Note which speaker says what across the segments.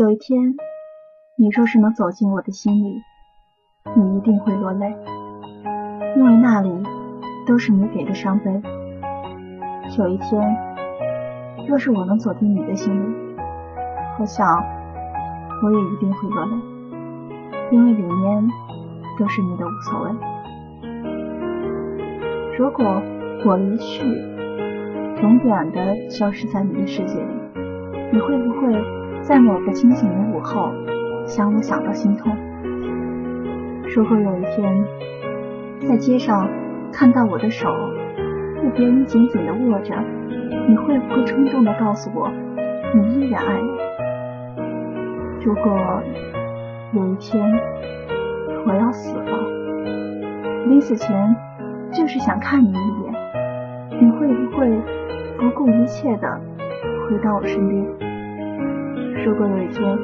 Speaker 1: 有一天，你若是能走进我的心里，你一定会落泪，因为那里都是你给的伤悲。有一天，若是我能走进你的心里，我想我也一定会落泪，因为里面都是你的无所谓。如果我离去，永远的消失在你的世界里，你会不会在某个清醒的午后想我想到心痛？如果有一天在街上看到我的手被别人紧紧的握着，你会不会冲动的告诉我你依然爱我？如果有一天我要死了，临死前就是想看你一眼，你会不会不顾一切的回到我身边？如果有一天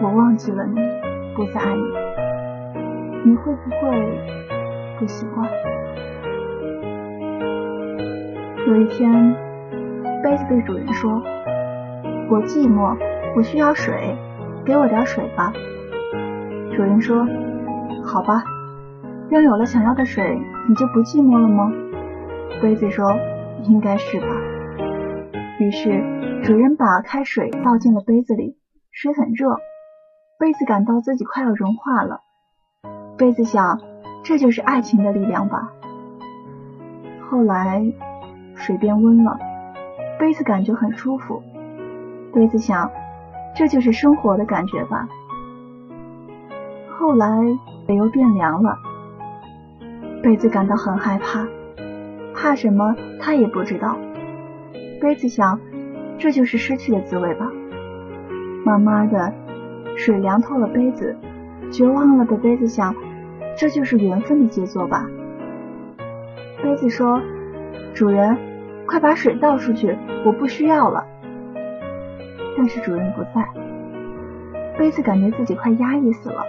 Speaker 1: 我忘记了你，不再爱你，你会不会不习惯？有一天，杯子对主人说：“我寂寞，我需要水，给我点水吧。”主人说：“好吧。”拥有了想要的水，你就不寂寞了吗？杯子说：“应该是吧。”于是主人把开水倒进了杯子里，水很热，杯子感到自己快要融化了。杯子想，这就是爱情的力量吧。后来水变温了，杯子感觉很舒服。杯子想，这就是生活的感觉吧。后来水又变凉了。杯子感到很害怕，怕什么他也不知道。杯子想，这就是失去的滋味吧。慢慢的，水凉透了杯子，绝望了的杯子想，这就是缘分的杰作吧。杯子说：“主人，快把水倒出去，我不需要了。”但是主人不在，杯子感觉自己快压抑死了。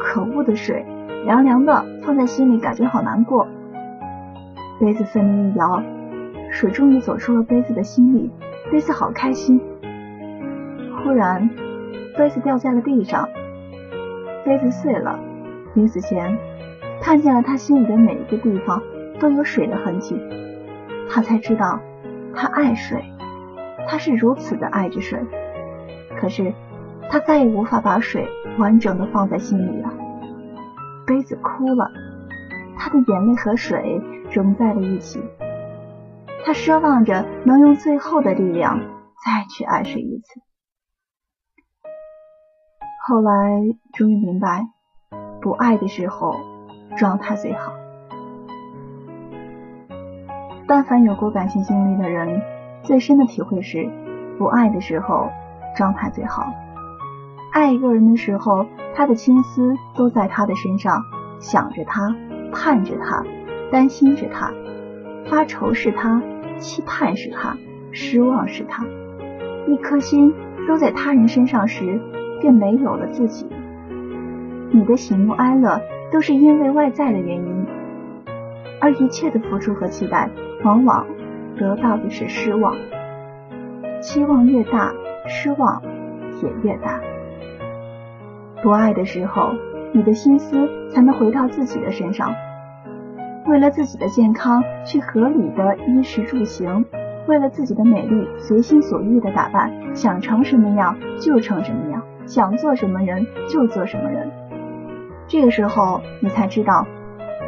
Speaker 1: 可恶的水！凉凉的，放在心里感觉好难过。杯子奋力一摇，水终于走出了杯子的心里。杯子好开心。突然，杯子掉在了地上，杯子碎了。临死前，看见了他心里的每一个地方都有水的痕迹，他才知道他爱水，他是如此的爱着水。可是，他再也无法把水完整的放在心里了。杯子哭了，他的眼泪和水融在了一起。他奢望着能用最后的力量再去爱谁一次。后来终于明白，不爱的时候状态最好。但凡有过感情经历的人，最深的体会是，不爱的时候状态最好。爱一个人的时候。他的心思都在他的身上，想着他，盼着他，担心着他，发愁是他，期盼是他，失望是他。一颗心都在他人身上时，便没有了自己。你的喜怒哀乐都是因为外在的原因，而一切的付出和期待，往往得到的是失望。期望越大，失望也越大。不爱的时候，你的心思才能回到自己的身上。为了自己的健康，去合理的衣食住行；为了自己的美丽，随心所欲的打扮，想成什么样就成什么样，想做什么人就做什么人。这个时候，你才知道，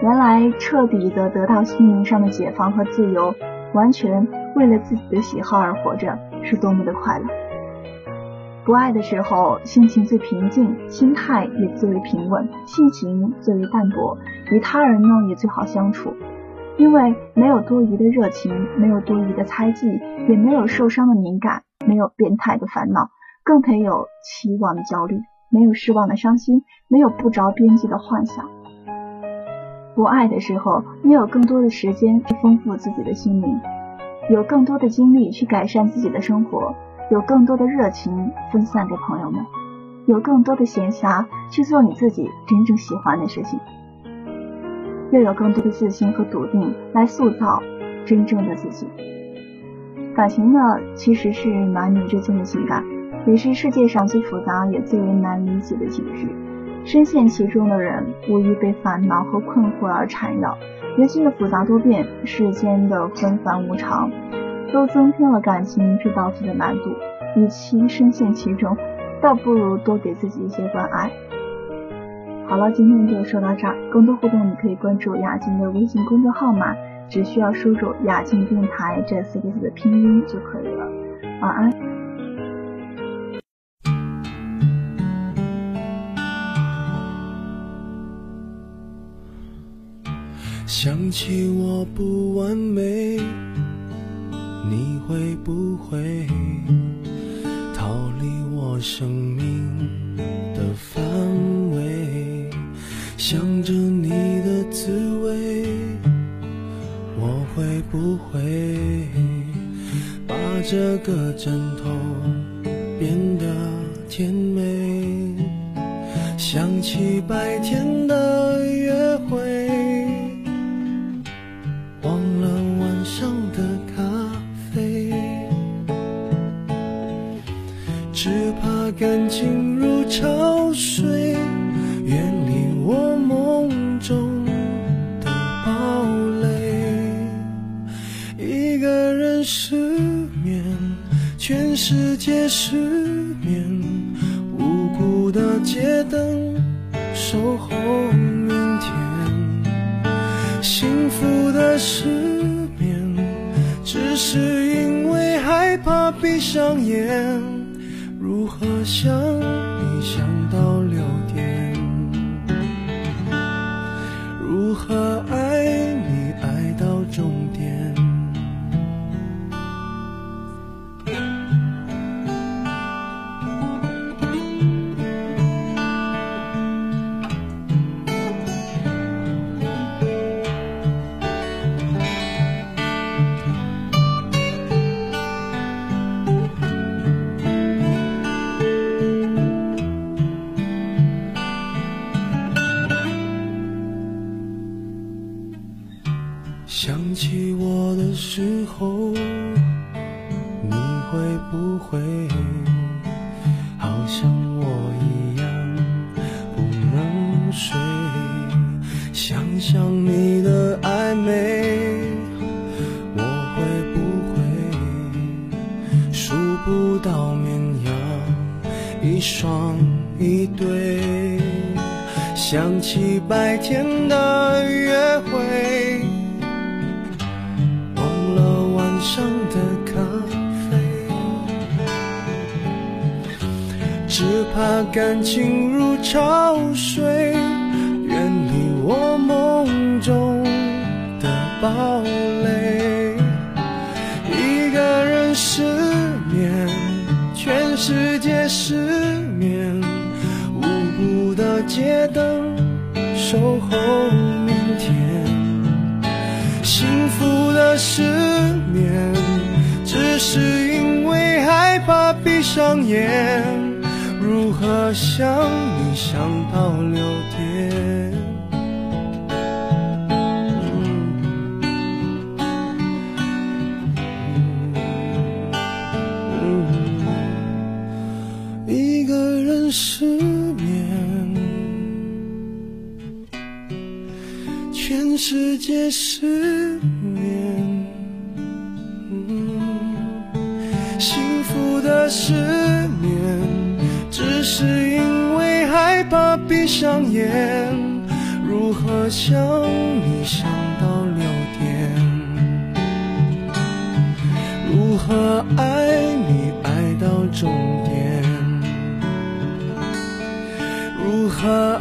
Speaker 1: 原来彻底的得到心灵上的解放和自由，完全为了自己的喜好而活着，是多么的快乐。不爱的时候，心情最平静，心态也最为平稳，性情最为淡泊，与他人呢也最好相处，因为没有多余的热情，没有多余的猜忌，也没有受伤的敏感，没有变态的烦恼，更没有期望的焦虑，没有失望的伤心，没有不着边际的幻想。不爱的时候，你有更多的时间去丰富自己的心灵，有更多的精力去改善自己的生活。有更多的热情分散给朋友们，有更多的闲暇去做你自己真正喜欢的事情，又有更多的自信和笃定来塑造真正的自己。感情呢，其实是男女之间的情感，也是世界上最复杂也最为难理解的境遇。深陷其中的人，无疑被烦恼和困惑而缠绕。人性的复杂多变，世间的纷繁无常，都增添了感情这道题的难度。与其深陷其中，倒不如多给自己一些关爱。好了，今天就说到这儿。更多互动，你可以关注雅静的微信公众号码，只需要输入“雅静电台”这四个字的拼音就可以了。晚安。
Speaker 2: 想起我不完美，你会不会逃离我生命的范围？想着你的滋味，我会不会把这个枕头变得甜美？想起白天的约会，感情如潮水，远离我梦中的堡垒。一个人失眠，全世界失眠。无辜的街灯守候明天，幸福的失眠，只是因为害怕闭上眼。如何想你想到想你的暧昧，我会不会数不到绵羊一双一对？想起白天的约会。忘了晚上的咖啡，只怕感情如潮水，我梦中的堡垒。一个人失眠，全世界失眠，无辜的街灯守候明天。幸福的失眠，只是因为害怕闭上眼。如何想你想到六点？失眠。全世界失眠，幸福的失眠，只是因为害怕闭上眼。如何想你想到六点？如何爱你爱到终点？如何？